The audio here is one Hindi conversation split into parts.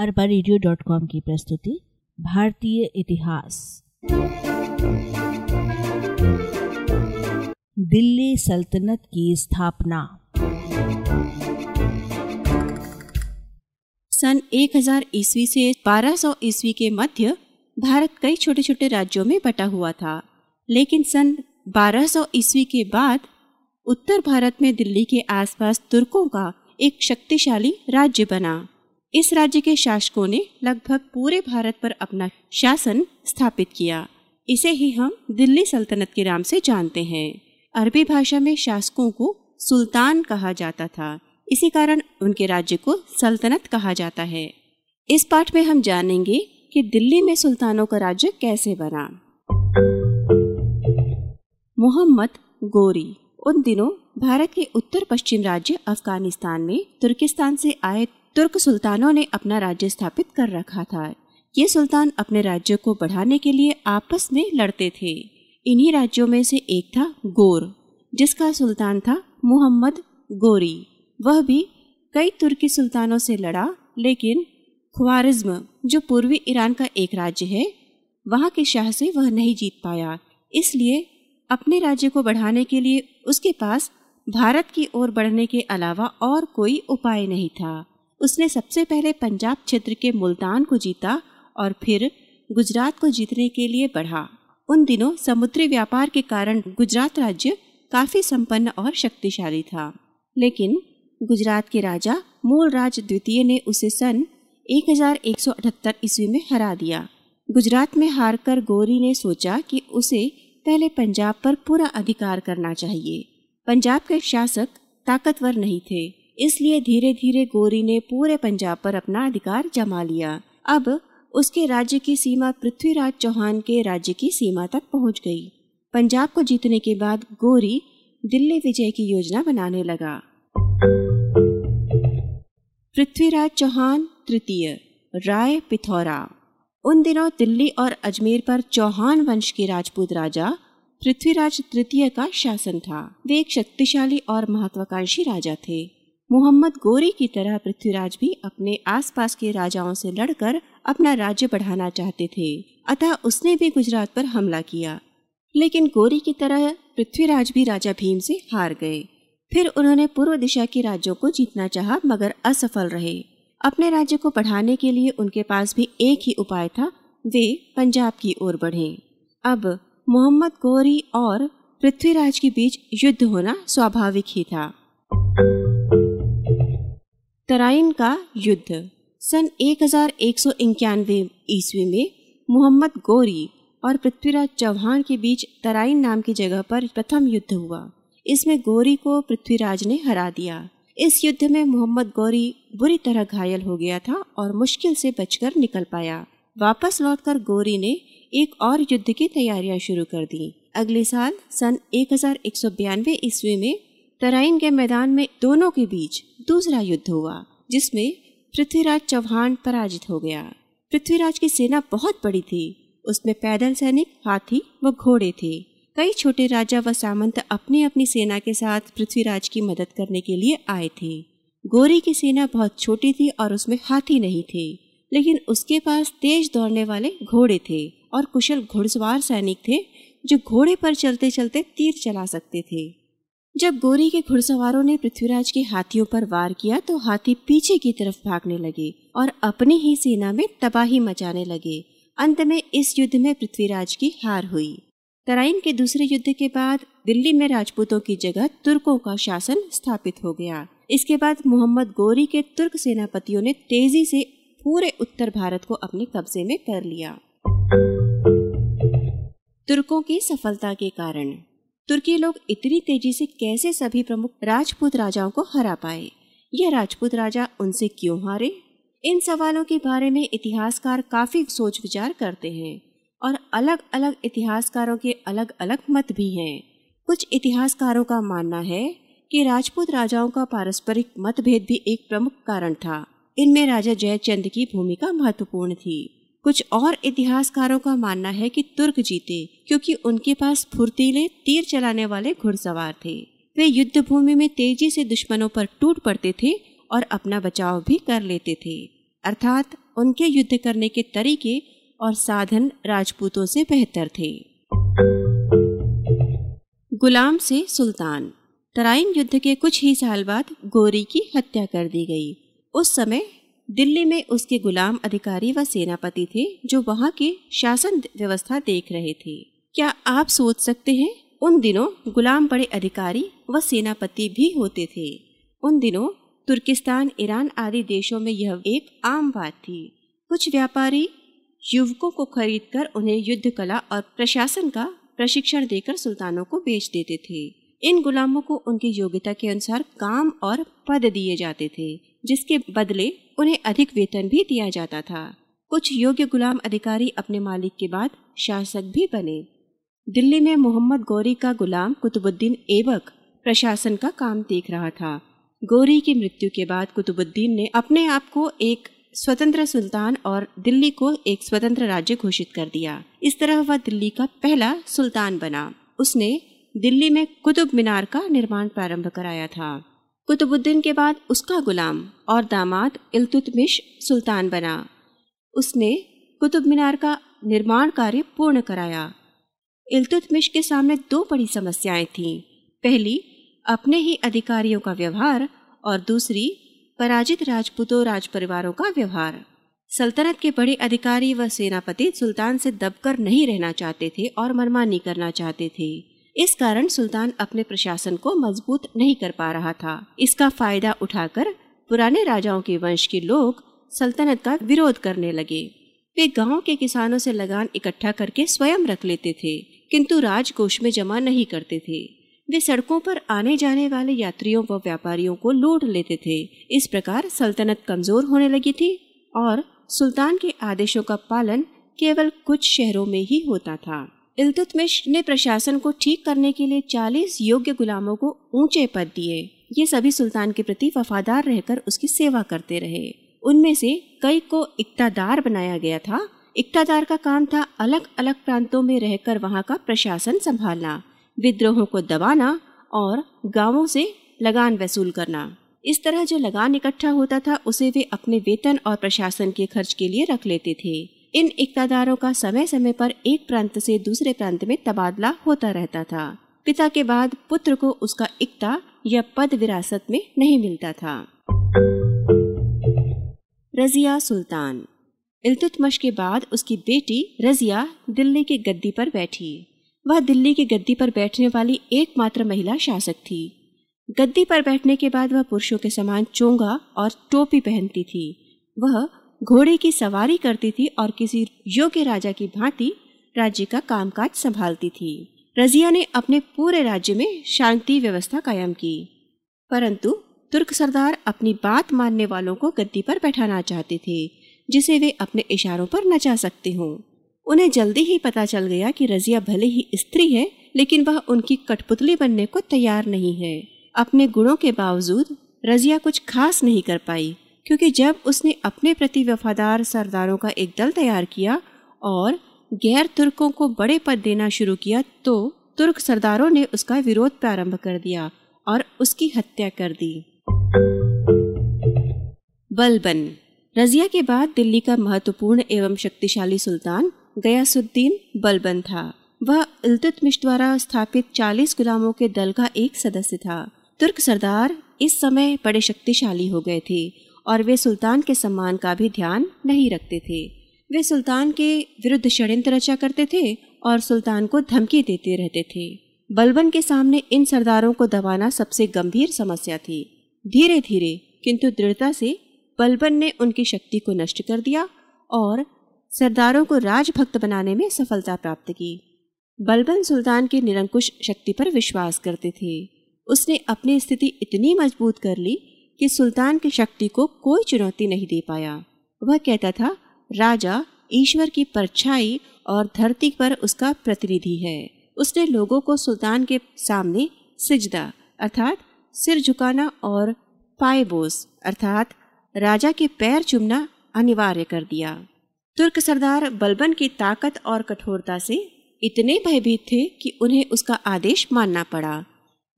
अरबा रेडियो डॉट कॉम की प्रस्तुति, भारतीय इतिहास। दिल्ली सल्तनत की स्थापना। सन 1000 ईस्वी से 1200 ईस्वी के मध्य भारत कई छोटे छोटे राज्यों में बटा हुआ था। लेकिन सन 1200 ईस्वी के बाद उत्तर भारत में दिल्ली के आसपास तुर्कों का एक शक्तिशाली राज्य बना। इस राज्य के शासकों ने लगभग पूरे भारत पर अपना शासन स्थापित किया। इसे ही हम दिल्ली सल्तनत के नाम से जानते हैं। अरबी भाषा में शासकों को सुल्तान कहा जाता था। इसी कारण उनके राज्य को सल्तनत कहा जाता है। इस पाठ में हम जानेंगे कि दिल्ली में सुल्तानों का राज्य कैसे बना। मोहम्मद गोरी, उन दिनों भारत के उत्तर पश्चिम राज्य अफ़गानिस्तान में तुर्किस्तान से आए तुर्क सुल्तानों ने अपना राज्य स्थापित कर रखा था। ये सुल्तान अपने राज्य को बढ़ाने के लिए आपस में लड़ते थे। इन्हीं राज्यों में से एक था गोर, जिसका सुल्तान था मोहम्मद गोरी। वह भी कई तुर्की सुल्तानों से लड़ा, लेकिन ख्वारिज्म, जो पूर्वी ईरान का एक राज्य है, वहाँ के शाह से वह नहीं जीत पाया। इसलिए अपने राज्य को बढ़ाने के लिए उसके पास भारत की ओर बढ़ने के अलावा और कोई उपाय नहीं था। उसने सबसे पहले पंजाब क्षेत्र के मुल्तान को जीता और फिर गुजरात को जीतने के लिए बढ़ा। उन दिनों समुद्री व्यापार के कारण गुजरात राज्य काफ़ी संपन्न और शक्तिशाली था। लेकिन गुजरात के राजा मूल राज द्वितीय ने उसे सन 1178 ईस्वी में हरा दिया। गुजरात में हारकर गोरी ने सोचा कि उसे पहले पंजाब पर पूरा अधिकार करना चाहिए। पंजाब के शासक ताकतवर नहीं थे। इसलिए धीरे धीरे गोरी ने पूरे पंजाब पर अपना अधिकार जमा लिया। अब उसके राज्य की सीमा पृथ्वीराज चौहान के राज्य की सीमा तक पहुँच गई। पंजाब को जीतने के बाद गोरी दिल्ली विजय की योजना बनाने लगा। पृथ्वीराज चौहान तृतीय, राय पिथौरा। उन दिनों दिल्ली और अजमेर पर चौहान वंश के राजपूत राजा पृथ्वीराज तृतीय का शासन था। वे एक शक्तिशाली और महत्वाकांक्षी राजा थे। मोहम्मद गोरी की तरह पृथ्वीराज भी अपने आसपास के राजाओं से लड़कर अपना राज्य बढ़ाना चाहते थे। अतः उसने भी गुजरात पर हमला किया। लेकिन गोरी की तरह पृथ्वीराज भी राजा भीम से हार गए। फिर उन्होंने पूर्व दिशा के राज्यों को जीतना चाहा, मगर असफल रहे। अपने राज्य को बढ़ाने के लिए उनके पास भी एक ही उपाय था, वे पंजाब की ओर बढ़े। अब मोहम्मद गौरी और पृथ्वीराज के बीच युद्ध होना स्वाभाविक ही था। तराइन का युद्ध, सन एक हज़ार एक सौ इक्यानवे ईस्वी में मोहम्मद गौरी और पृथ्वीराज चौहान के बीच तराइन नाम की जगह पर प्रथम युद्ध हुआ। इसमें गौरी को पृथ्वीराज ने हरा दिया। इस युद्ध में मोहम्मद गौरी बुरी तरह घायल हो गया था और मुश्किल से बचकर निकल पाया। वापस लौटकर गौरी ने एक और युद्ध की तैयारियाँ शुरू कर दी। अगले साल सन एक ईस्वी में तराइन के मैदान में दोनों के बीच दूसरा युद्ध हुआ, जिसमें पृथ्वीराज चौहान पराजित हो गया। पृथ्वीराज की सेना बहुत बड़ी थी। उसमें पैदल सैनिक, हाथी व घोड़े थे। कई छोटे राजा व सामंत अपनी अपनी सेना के साथ पृथ्वीराज की मदद करने के लिए आए थे। गोरी की सेना बहुत छोटी थी और उसमें हाथी नहीं थे, लेकिन उसके पास तेज दौड़ने वाले घोड़े थे और कुशल घुड़सवार सैनिक थे, जो घोड़े पर चलते चलते तीर चला सकते थे। जब गोरी के घुड़सवारों ने पृथ्वीराज के हाथियों पर वार किया तो हाथी पीछे की तरफ़ भागने लगे और अपनी ही सेना में तबाही मचाने लगे। अंत में इस युद्ध में पृथ्वीराज की हार हुई। तराइन के दूसरे युद्ध के बाद दिल्ली में राजपूतों की जगह तुर्कों का शासन स्थापित हो गया। इसके बाद मोहम्मद गोरी के तुर्क सेनापतियों ने तेज़ी से पूरे उत्तर भारत को अपने कब्जे में कर लिया। तुर्कों की सफलता के कारण तुर्की लोग इतनी तेज़ी से कैसे सभी प्रमुख राजपूत राजाओं को हरा पाए? यह राजपूत राजा उनसे क्यों हारे? इन सवालों के बारे में इतिहासकार काफ़ी सोच विचार करते हैं और अलग अलग इतिहासकारों के अलग अलग मत भी हैं। कुछ इतिहासकारों का मानना है कि राजपूत राजाओं का पारस्परिक मतभेद भी एक प्रमुख कारण था। इनमें राजा जयचंद की भूमिका महत्वपूर्ण थी। कुछ और इतिहासकारों का मानना है कि तुर्क जीते, क्योंकि उनके पास फुर्तीले तीर चलाने वाले घुड़सवार थे। वे युद्ध भूमि में तेज़ी से दुश्मनों पर टूट पड़ते थे और अपना बचाव भी कर लेते थे। अर्थात, उनके युद्ध करने के तरीके और साधन राजपूतों से बेहतर थे। गुलाम से सुल्तान। तराइन युद्ध के कुछ ही साल बाद गोरी की हत्या कर दी गई। उस समय दिल्ली में उसके गुलाम अधिकारी व सेनापति थे, जो वहाँ की शासन व्यवस्था देख रहे थे। क्या आप सोच सकते हैं, उन दिनों गुलाम बड़े अधिकारी व सेनापति भी होते थे। उन दिनों तुर्किस्तान, ईरान आदि देशों में यह एक आम बात थी। कुछ व्यापारी युवकों को खरीदकर उन्हें युद्ध कला और प्रशासन का प्रशिक्षण देकर सुल्तानों को बेच देते थे। इन गुलामों को उनकी योग्यता के अनुसार काम और पद दिए जाते थे। जिसके बदले उन्हें अधिक वेतन भी दिया जाता था। कुछ योग्य गुलाम अधिकारी अपने मालिक के बाद शासक भी बने। दिल्ली में मोहम्मद गौरी का गुलाम कुतुबुद्दीन एबक प्रशासन का काम देख रहा था। गौरी की मृत्यु के बाद कुतुबुद्दीन ने अपने आप को एक स्वतंत्र सुल्तान और दिल्ली को एक स्वतंत्र राज्य घोषित कर दिया। इस तरह वह दिल्ली का पहला सुल्तान बना। उसने दिल्ली में कुतुब मीनार का निर्माण प्रारंभ कराया था। कुतुबुद्दीन के बाद उसका गुलाम और दामाद इल्तुतमिश सुल्तान बना। उसने कुतुब मीनार का निर्माण कार्य पूर्ण कराया। इल्तुतमिश के सामने दो बड़ी समस्याएँ थीं। पहली, अपने ही अधिकारियों का व्यवहार और दूसरी, पराजित राजपूतों राज परिवारों का व्यवहार। सल्तनत के बड़े अधिकारी व सेनापति सुल्तान से दबकर नहीं रहना चाहते थे और मनमानी करना चाहते थे। इस कारण सुल्तान अपने प्रशासन को मज़बूत नहीं कर पा रहा था। इसका फ़ायदा उठाकर पुराने राजाओं के वंश के लोग सल्तनत का विरोध करने लगे। वे गाँव के किसानों से लगान इकट्ठा करके स्वयं रख लेते थे, किंतु राजकोष में जमा नहीं करते थे। वे सड़कों पर आने जाने वाले यात्रियों व व्यापारियों को लूट लेते थे। इस प्रकार सल्तनत कमज़ोर होने लगी थी और सुल्तान के आदेशों का पालन केवल कुछ शहरों में ही होता था। इल्तुतमिश ने प्रशासन को ठीक करने के लिए 40 योग्य गुलामों को ऊँचे पद दिए। ये सभी सुल्तान के प्रति वफादार रहकर उसकी सेवा करते रहे। उनमें से कई को इक्तादार बनाया गया था। इक्तादार का काम था अलग अलग प्रांतों में रहकर वहाँ का प्रशासन संभालना, विद्रोहों को दबाना और गाँवों से लगान वसूल करना। इस तरह जो लगान इकट्ठा होता था, उसे वे अपने वेतन और प्रशासन के खर्च के लिए रख लेते थे। इन इकतादारों का समय समय पर एक प्रांत से दूसरे प्रांत में तबादला होता रहता था। पिता के बाद पुत्र को उसका इकता या पद विरासत में नहीं मिलता था। रजिया सुल्तान। इल्तुतमश के बाद उसकी बेटी रजिया दिल्ली की गद्दी पर बैठी। वह दिल्ली की गद्दी पर बैठने वाली एकमात्र महिला शासक थी। गद्दी पर बैठने के बाद वह पुरुषों के समान चोंगा और टोपी पहनती थी। वह घोड़े की सवारी करती थी और किसी योग्य राजा की भांति राज्य का कामकाज संभालती थी। रजिया ने अपने पूरे राज्य में शांति व्यवस्था कायम की। परंतु तुर्क सरदार अपनी बात मानने वालों को गद्दी पर बैठाना चाहते थे, जिसे वे अपने इशारों पर नचा सकते हों। उन्हें जल्दी ही पता चल गया कि रजिया भले ही स्त्री है, लेकिन वह उनकी कठपुतली बनने को तैयार नहीं है। अपने गुणों के बावजूद रजिया कुछ खास नहीं कर पाई। क्योंकि जब उसने अपने प्रति वफादार सरदारों का एक दल तैयार किया और गैर तुर्कों को बड़े पद देना शुरू किया तो तुर्क सरदारों ने उसका विरोध प्रारंभ कर दिया और उसकी हत्या कर दी। बलबन। रजिया के बाद दिल्ली का महत्वपूर्ण एवं शक्तिशाली सुल्तान गयासुद्दीन बलबन था। वह इल्तुतमिश द्वारा स्थापित 40 गुलामों के दल का एक सदस्य था। तुर्क सरदार इस समय बड़े शक्तिशाली हो गए थे और वे सुल्तान के सम्मान का भी ध्यान नहीं रखते थे। वे सुल्तान के विरुद्ध षड्यंत्र रचा करते थे और सुल्तान को धमकी देते रहते थे। बलबन के सामने इन सरदारों को दबाना सबसे गंभीर समस्या थी। धीरे धीरे किंतु दृढ़ता से बलबन ने उनकी शक्ति को नष्ट कर दिया और सरदारों को राजभक्त बनाने में सफलता प्राप्त की। बलबन सुल्तान की निरंकुश शक्ति पर विश्वास करते थे। उसने अपनी स्थिति इतनी मज़बूत कर ली कि सुल्तान की शक्ति को कोई चुनौती नहीं दे पाया। वह कहता था, राजा, ईश्वर की परछाई और धरती पर उसका प्रतिनिधि है। उसने लोगों को सुल्तान के सामने सिजदा, अर्थात सिर झुकाना और पाएबोस अर्थात राजा के पैर चुमना अनिवार्य कर दिया। तुर्क सरदार बलबन की ताकत और कठोरता से इतने भयभीत थे कि उन्हें उसका आदेश मानना पड़ा।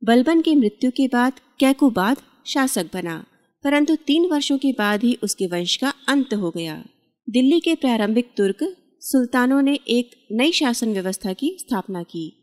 बलबन की मृत्यु के बाद कैकुबाद शासक बना। परंतु तीन वर्षों के बाद ही उसके वंश का अंत हो गया। दिल्ली के प्रारंभिक तुर्क सुल्तानों ने एक नई शासन व्यवस्था की स्थापना की।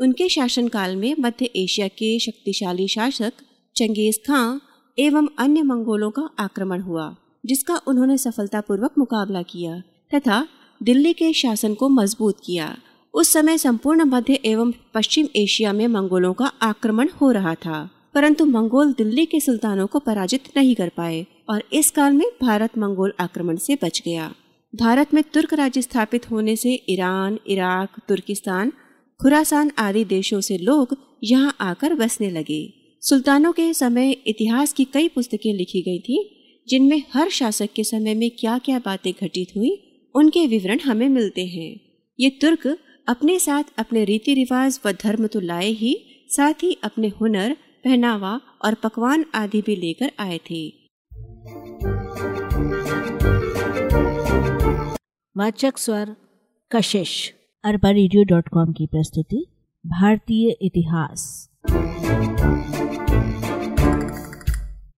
उनके शासनकाल में मध्य एशिया के शक्तिशाली शासक चंगेज खां एवं अन्य मंगोलों का आक्रमण हुआ, जिसका उन्होंने सफलतापूर्वक मुकाबला किया तथा दिल्ली के शासन को मज़बूत किया। उस समय संपूर्ण मध्य एवं पश्चिम एशिया में मंगोलों का आक्रमण हो रहा था। परंतु मंगोल दिल्ली के सुल्तानों को पराजित नहीं कर पाए और इस काल में भारत मंगोल आक्रमण से बच गया। भारत में तुर्क राज्य स्थापित होने से ईरान, इराक, तुर्किस्तान, खुरासान आदि देशों से लोग यहाँ आकर बसने लगे। सुल्तानों के समय इतिहास की कई पुस्तकें लिखी गई थी, जिनमें हर शासक के समय में क्या क्या बातें घटित हुई, उनके विवरण हमें मिलते हैं। ये तुर्क अपने साथ अपने रीति रिवाज व धर्म तो लाए ही, साथ ही अपने हुनर पहनावा और पकवान आदि भी लेकर आए थे। वाचक स्वर, कशिश। अरबा रेडियो डॉट कॉम की प्रस्तुति, भारतीय इतिहास।